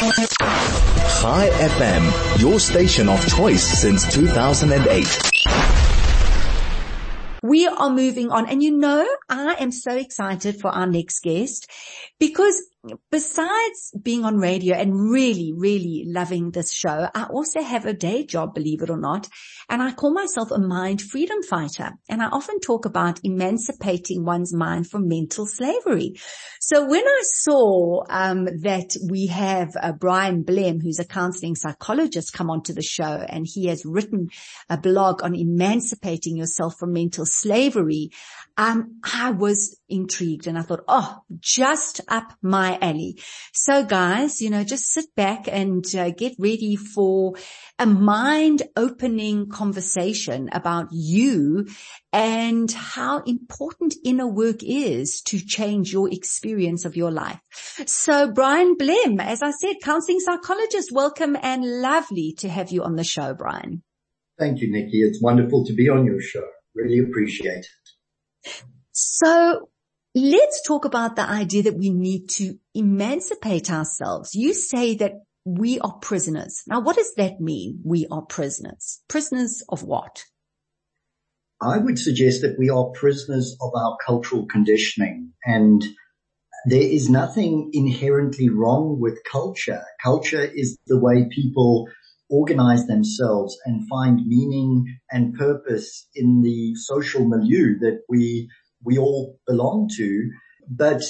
Chai FM, your station of choice since 2008. We are moving on and you know, I am so excited for our next guest because besides being on radio and really, really loving this show, I also have a day job, believe it or not. And I call myself a mind freedom fighter. And I often talk about emancipating one's mind from mental slavery. So when I saw um, that we have uh, Brian Blem, who's a counseling psychologist, come onto the show and he has written a blog on emancipating yourself from mental slavery, um, I was intrigued and I thought, oh, just up my alley. So guys, you know, just sit back and uh, get ready for a mind opening conversation about you and how important inner work is to change your experience of your life. So Brian Blem, as I said, counseling psychologist, welcome and lovely to have you on the show, Brian. Thank you, Nikki. It's wonderful to be on your show. Really appreciate it. So let's talk about the idea that we need to emancipate ourselves. You say that we are prisoners. Now what does that mean? We are prisoners. Prisoners of what? I would suggest that we are prisoners of our cultural conditioning and there is nothing inherently wrong with culture. Culture is the way people organize themselves and find meaning and purpose in the social milieu that we we all belong to. But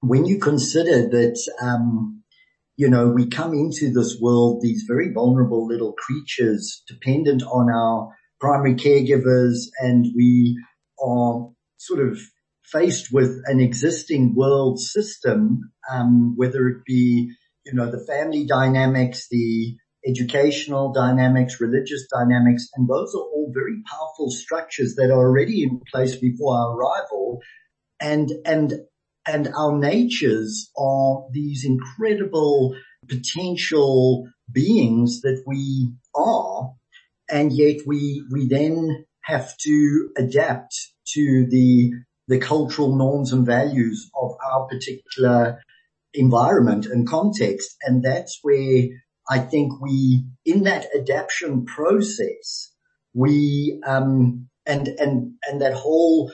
when you consider that, um, you know, we come into this world, these very vulnerable little creatures dependent on our primary caregivers and we are sort of faced with an existing world system, um, whether it be, you know, the family dynamics, the educational dynamics, religious dynamics, and those are all very powerful structures that are already in place before our arrival. And, and, and our natures are these incredible potential beings that we are. And yet we, we then have to adapt to the, the cultural norms and values of our particular environment and context. And that's where I think we, in that adaptation process, we, um, and, and, and that whole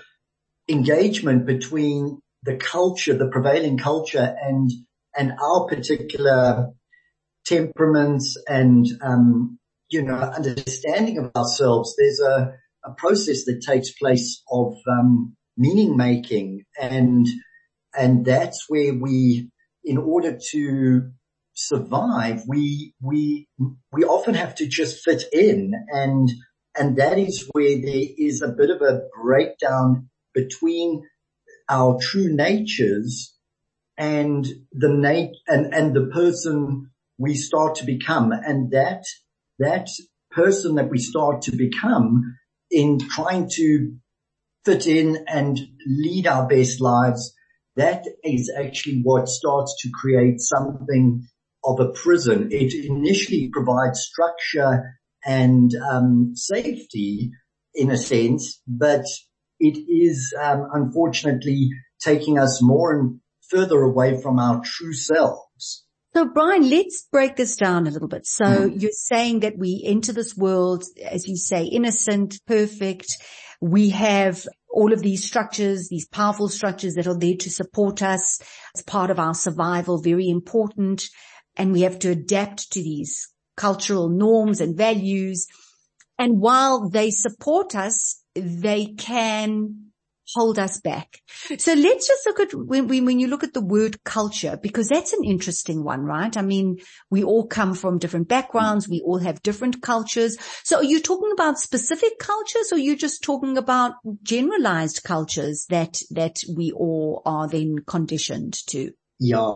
engagement between the culture, the prevailing culture and, and our particular temperaments and, um, you know, understanding of ourselves, there's a, a process that takes place of, um, meaning making. And, and that's where we, in order to survive, we, we, we often have to just fit in and, and that is where there is a bit of a breakdown between our true natures and the nat- and, and the person we start to become. And that, that person that we start to become in trying to fit in and lead our best lives, that is actually what starts to create something of a prison. It initially provides structure and um, safety in a sense, but it is um, unfortunately taking us more and further away from our true selves. So Brian, let's break this down a little bit. So mm-hmm. you're saying that we enter this world, as you say, innocent, perfect. We have all of these structures, these powerful structures that are there to support us as part of our survival, very important and we have to adapt to these cultural norms and values. And while they support us, they can hold us back. So let's just look at when, when you look at the word culture, because that's an interesting one, right? I mean, we all come from different backgrounds. We all have different cultures. So are you talking about specific cultures or are you just talking about generalized cultures that, that we all are then conditioned to? Yeah.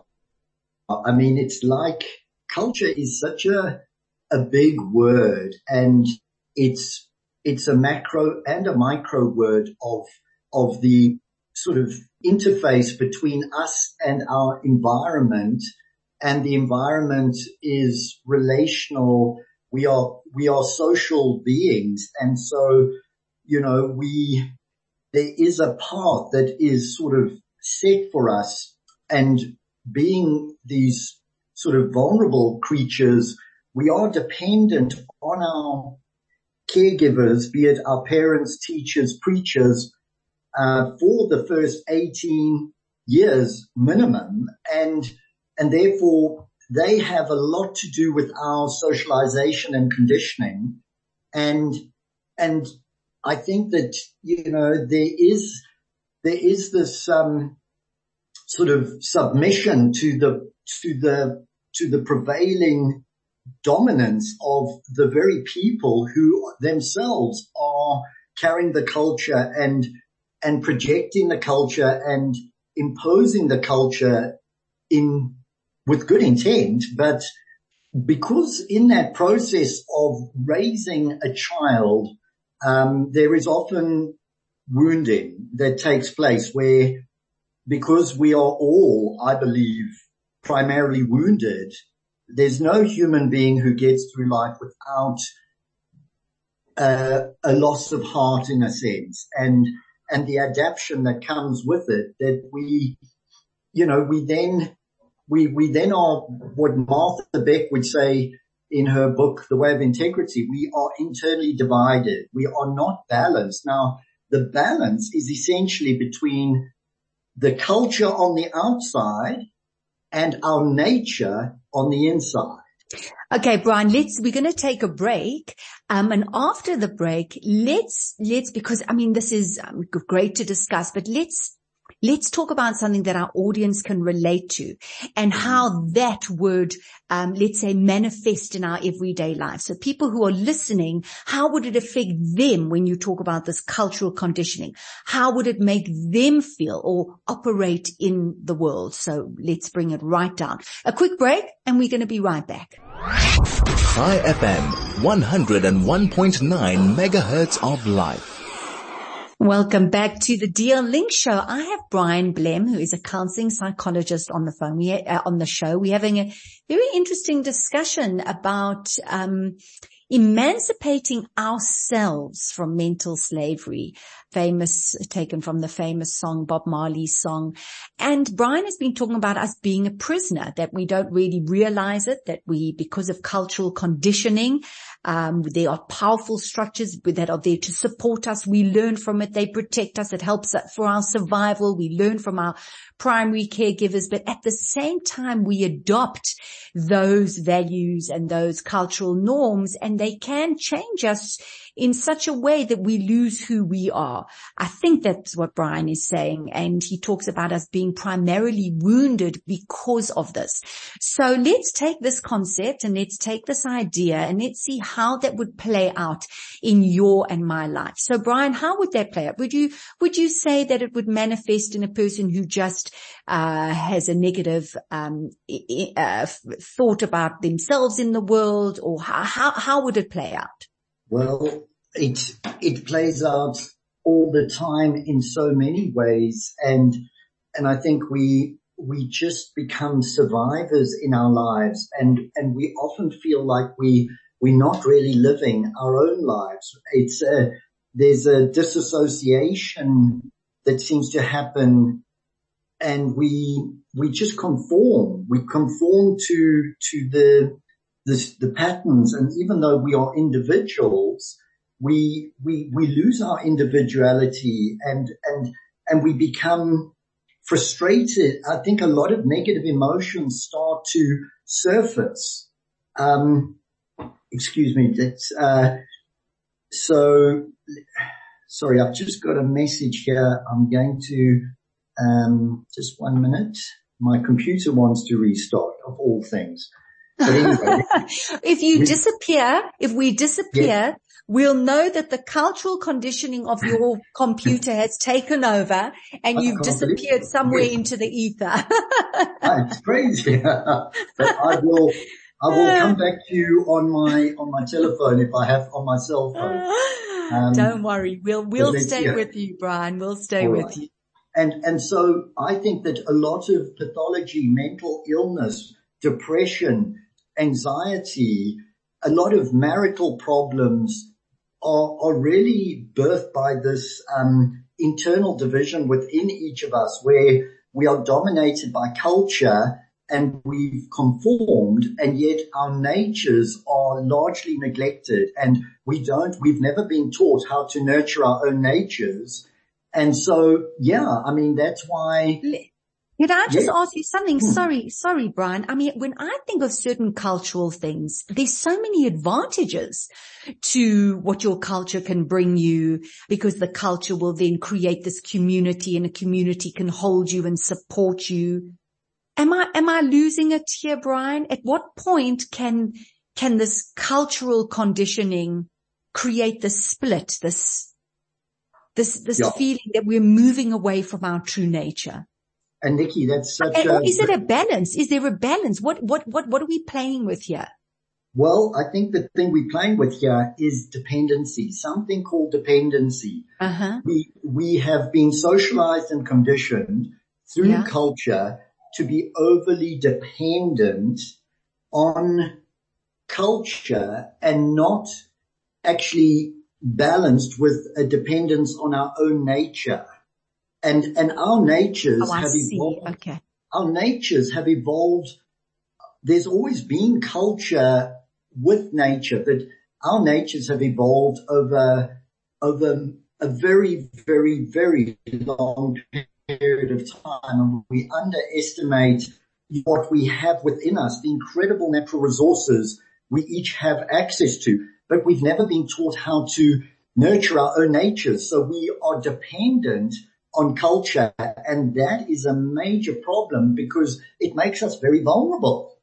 I mean, it's like culture is such a, a big word and it's, it's a macro and a micro word of, of the sort of interface between us and our environment and the environment is relational. We are, we are social beings. And so, you know, we, there is a path that is sort of set for us and being these sort of vulnerable creatures. We are dependent on our caregivers, be it our parents, teachers, preachers, uh, for the first 18 years minimum. And, and therefore they have a lot to do with our socialization and conditioning. And, and I think that, you know, there is, there is this, um, sort of submission to the, to the, to the prevailing dominance of the very people who themselves are carrying the culture and, and projecting the culture and imposing the culture in, with good intent, but because in that process of raising a child, um, there is often wounding that takes place where because we are all, I believe, primarily wounded, there's no human being who gets through life without uh, a loss of heart in a sense and, and the adaptation that comes with it that we, you know, we then, we, we then are what Martha Beck would say in her book, The Way of Integrity, we are internally divided. We are not balanced. Now, the balance is essentially between the culture on the outside and our nature on the inside. Okay, Brian, let's, we're going to take a break. Um, and after the break, let's, let's, because I mean, this is um, great to discuss, but let's Let's talk about something that our audience can relate to and how that would, um, let's say manifest in our everyday life. So people who are listening, how would it affect them when you talk about this cultural conditioning? How would it make them feel or operate in the world? So let's bring it right down. A quick break and we're going to be right back. Chai FM 101.9 megahertz of life. Welcome back to the Deal Link Show. I have Brian Blem, who is a counseling psychologist on the phone. We uh, on the show. We're having a very interesting discussion about um, emancipating ourselves from mental slavery famous, taken from the famous song, Bob Marley's song. And Brian has been talking about us being a prisoner, that we don't really realize it, that we, because of cultural conditioning, um, there are powerful structures that are there to support us. We learn from it. They protect us. It helps us for our survival. We learn from our primary caregivers, but at the same time we adopt those values and those cultural norms and they can change us in such a way that we lose who we are. I think that's what Brian is saying. And he talks about us being primarily wounded because of this. So let's take this concept and let's take this idea and let's see how that would play out in your and my life. So Brian, how would that play out? Would you, would you say that it would manifest in a person who just, uh, has a negative, um, uh, thought about themselves in the world or how, how, how would it play out? Well, it, it plays out all the time in so many ways. And, and I think we, we just become survivors in our lives and, and we often feel like we, we're not really living our own lives. It's a, there's a disassociation that seems to happen and we, we just conform. We conform to, to the, the, the patterns. And even though we are individuals, we, we, we lose our individuality and, and, and we become frustrated. I think a lot of negative emotions start to surface. Um, excuse me. Uh, so sorry, I've just got a message here. I'm going to, um, just one minute. My computer wants to restart of all things. Anyway, if you we, disappear, if we disappear, yeah we'll know that the cultural conditioning of your computer has taken over and you've disappeared somewhere into the ether. Ah, it's crazy. but I will, I will ah. come back to you on my, on my telephone if I have on my cell ah. phone. Um, Don't worry. We'll, we'll stay with you, Brian. We'll stay All with right. you. And, and so I think that a lot of pathology, mental illness, depression, anxiety, a lot of marital problems, are, are really birthed by this um, internal division within each of us where we are dominated by culture and we've conformed and yet our natures are largely neglected and we don't, we've never been taught how to nurture our own natures. And so, yeah, I mean, that's why. Can I just ask you something? Hmm. Sorry, sorry, Brian. I mean, when I think of certain cultural things, there's so many advantages to what your culture can bring you because the culture will then create this community and a community can hold you and support you. Am I, am I losing it here, Brian? At what point can, can this cultural conditioning create this split, this, this, this yeah. feeling that we're moving away from our true nature? And Nikki, that's such and, a... Is it a balance? Is there a balance? What, what, what, what are we playing with here? Well, I think the thing we're playing with here is dependency, something called dependency. Uh-huh. We, we have been socialized and conditioned through yeah. culture to be overly dependent on culture and not actually balanced with a dependence on our own nature. And, and our natures oh, have see. evolved. Okay. Our natures have evolved. There's always been culture with nature, but our natures have evolved over, over a very, very, very long period of time and we underestimate what we have within us, the incredible natural resources we each have access to, but we've never been taught how to nurture our own natures. So we are dependent on culture and that is a major problem because it makes us very vulnerable.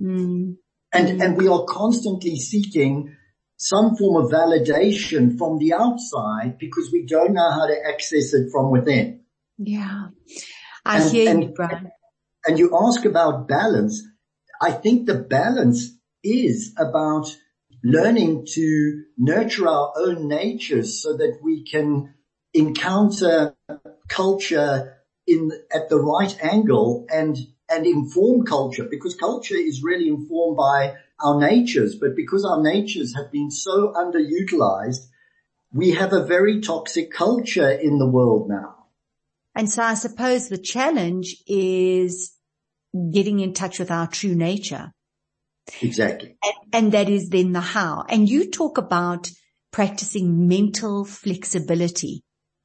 Mm. And, and we are constantly seeking some form of validation from the outside because we don't know how to access it from within. Yeah. I and, hear and, you, Brian. And you ask about balance. I think the balance is about learning to nurture our own natures so that we can encounter culture in at the right angle and and inform culture because culture is really informed by our natures. But because our natures have been so underutilized we have a very toxic culture in the world now. And so I suppose the challenge is getting in touch with our true nature. Exactly. And, and that is then the how. And you talk about practicing mental flexibility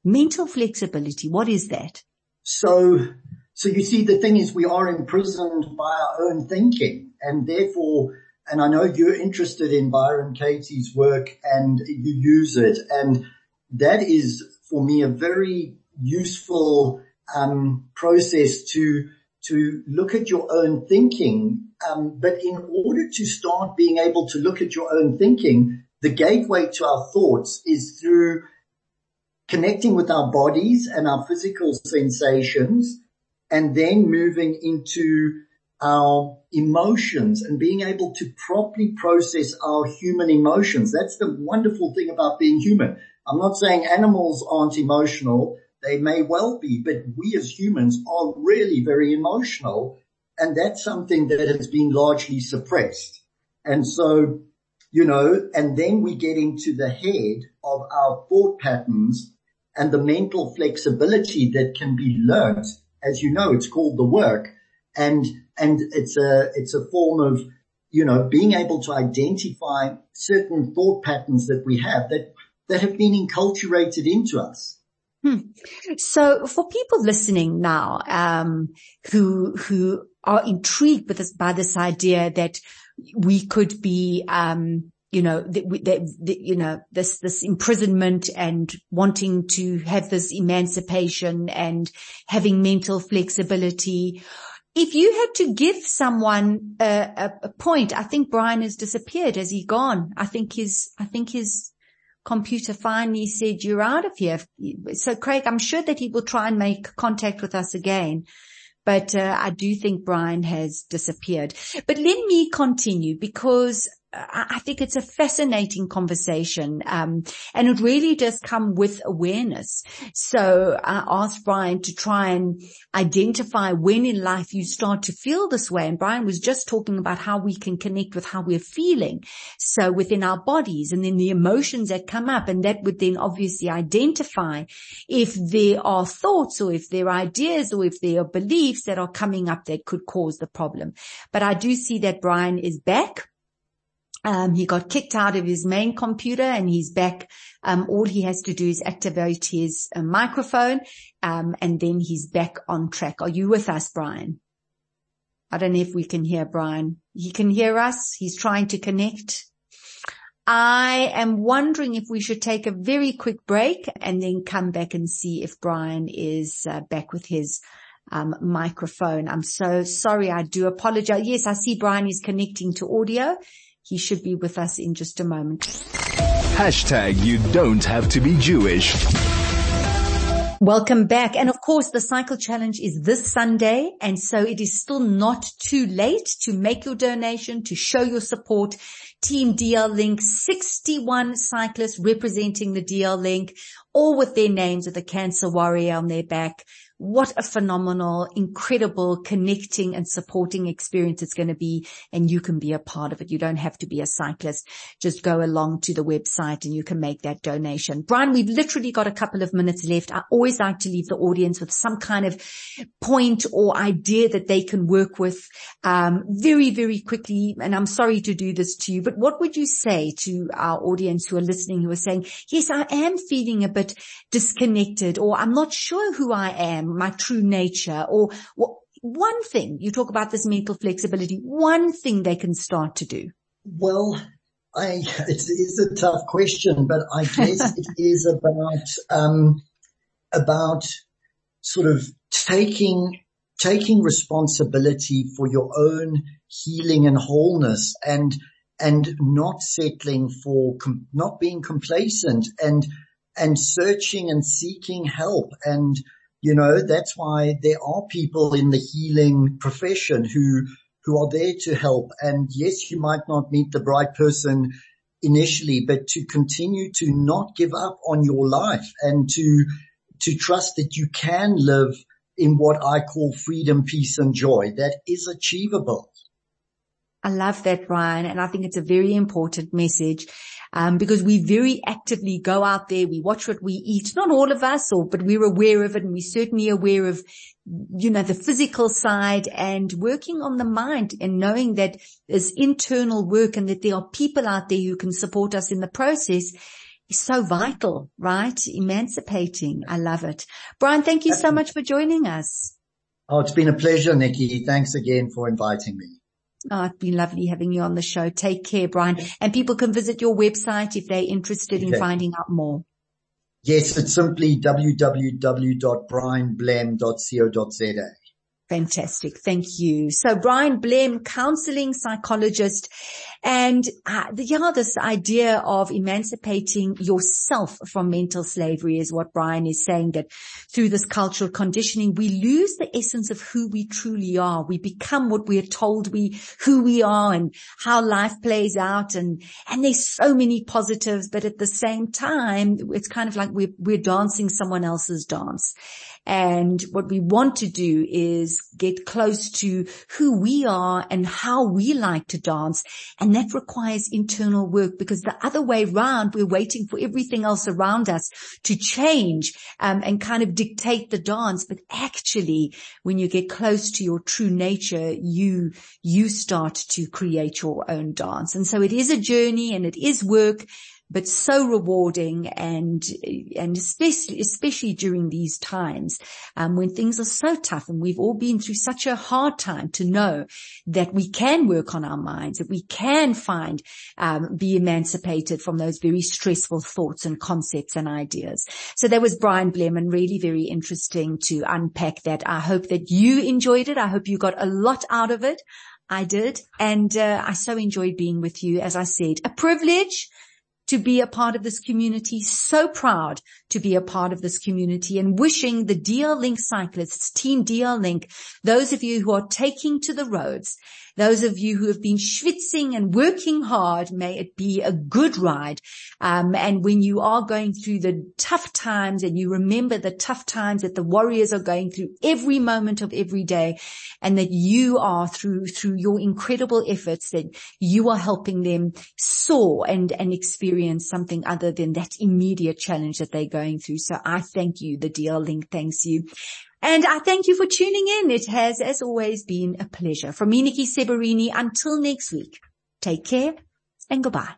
Mental flexibility, what is that? So, so you see the thing is we are imprisoned by our own thinking and therefore, and I know you're interested in Byron Katie's work and you use it and that is for me a very useful um, process to to look at your own thinking. Um, but in order to start being able to look at your own thinking, the gateway to our thoughts is through connecting with our bodies and our physical sensations and then moving into our emotions and being able to properly process our human emotions. That's the wonderful thing about being human. I'm not saying animals aren't emotional. They may well be, but we as humans are really very emotional. And that's something that has been largely suppressed. And so, you know, and then we get into the head of our thought patterns and the mental flexibility that can be learnt. As you know, it's called the work and, and it's a, it's a form of, you know, being able to identify certain thought patterns that we have that, that have been enculturated into us. Hmm. So for people listening now, um, who, who are intrigued with this, by this idea that we could be, um, you know, you know, this, this imprisonment and wanting to have this emancipation and having mental flexibility. If you had to give someone a, a, a point, I think Brian has disappeared. Has he gone? I think his, I think his computer finally said you're out of here. So Craig, I'm sure that he will try and make contact with us again. But uh, I do think Brian has disappeared. But let me continue because I think it's a fascinating conversation. Um, and it really does come with awareness. So I asked Brian to try and identify when in life you start to feel this way. And Brian was just talking about how we can connect with how we're feeling. So within our bodies and then the emotions that come up and that would then obviously identify if there are thoughts or if there are ideas or if there are beliefs that are coming up that could cause the problem. But I do see that Brian is back. Um, he got kicked out of his main computer and he's back. Um, all he has to do is activate his uh, microphone, um, and then he's back on track. Are you with us, Brian? I don't know if we can hear Brian. He can hear us. He's trying to connect. I am wondering if we should take a very quick break and then come back and see if Brian is uh, back with his um, microphone. I'm so sorry. I do apologize. Yes, I see Brian is connecting to audio. He should be with us in just a moment. Hashtag you don't have to be Jewish. Welcome back. And of course, the cycle challenge is this Sunday. And so it is still not too late to make your donation, to show your support. Team DL Link, 61 cyclists representing the DL Link, all with their names of the cancer warrior on their back what a phenomenal, incredible connecting and supporting experience it's going to be. And you can be a part of it. You don't have to be a cyclist. Just go along to the website and you can make that donation. Brian, we've literally got a couple of minutes left. I always like to leave the audience with some kind of point or idea that they can work with, um, very, very quickly. And I'm sorry to do this to you, but what would you say to our audience who are listening, who are saying, yes, I am feeling a bit disconnected or I'm not sure who I am am, my true nature or what, one thing you talk about this mental flexibility, one thing they can start to do? Well, I, it is a tough question, but I guess it is about, um, about sort of taking, taking responsibility for your own healing and wholeness and, and not settling for, com- not being complacent and, and searching and seeking help and, you know, that's why there are people in the healing profession who, who are there to help. And yes, you might not meet the right person initially, but to continue to not give up on your life and to, to trust that you can live in what I call freedom, peace and joy that is achievable. I love that, Brian. And I think it's a very important message um, because we very actively go out there. We watch what we eat. Not all of us, or but we're aware of it, and we're certainly aware of, you know, the physical side and working on the mind and knowing that there's internal work and that there are people out there who can support us in the process is so vital, right? Emancipating. I love it. Brian, thank you so much for joining us. Oh, it's been a pleasure, Nikki. Thanks again for inviting me. Oh, it's been lovely having you on the show. Take care, Brian. And people can visit your website if they're interested in finding out more. Yes, it's simply www.brianblem.co.za. Fantastic. Thank you. So Brian Blem, counseling psychologist and uh, the, yeah, this idea of emancipating yourself from mental slavery is what Brian is saying that through this cultural conditioning, we lose the essence of who we truly are. We become what we are told we, who we are and how life plays out. And, and there's so many positives, but at the same time, it's kind of like we're, we're dancing someone else's dance. And what we want to do is get close to who we are and how we like to dance. And that requires internal work because the other way around, we're waiting for everything else around us to change um, and kind of dictate the dance. But actually, when you get close to your true nature, you, you start to create your own dance. And so it is a journey and it is work but so rewarding and, and especially, especially during these times, um, when things are so tough and we've all been through such a hard time to know that we can work on our minds, that we can find, um, be emancipated from those very stressful thoughts and concepts and ideas. So that was Brian Bleman, really very interesting to unpack that. I hope that you enjoyed it. I hope you got a lot out of it. I did. And uh, I so enjoyed being with you. As I said, a privilege to be a part of this community, so proud to be a part of this community and wishing the DL Link cyclists, team DL Link, those of you who are taking to the roads, Those of you who have been schwitzing and working hard, may it be a good ride. Um, and when you are going through the tough times and you remember the tough times that the warriors are going through every moment of every day and that you are through, through your incredible efforts that you are helping them soar and, and experience something other than that immediate challenge that they're going through. So I thank you. The DL link thanks you. And I thank you for tuning in. It has, as always, been a pleasure. From me, Nikki Seberini, until next week, take care and goodbye.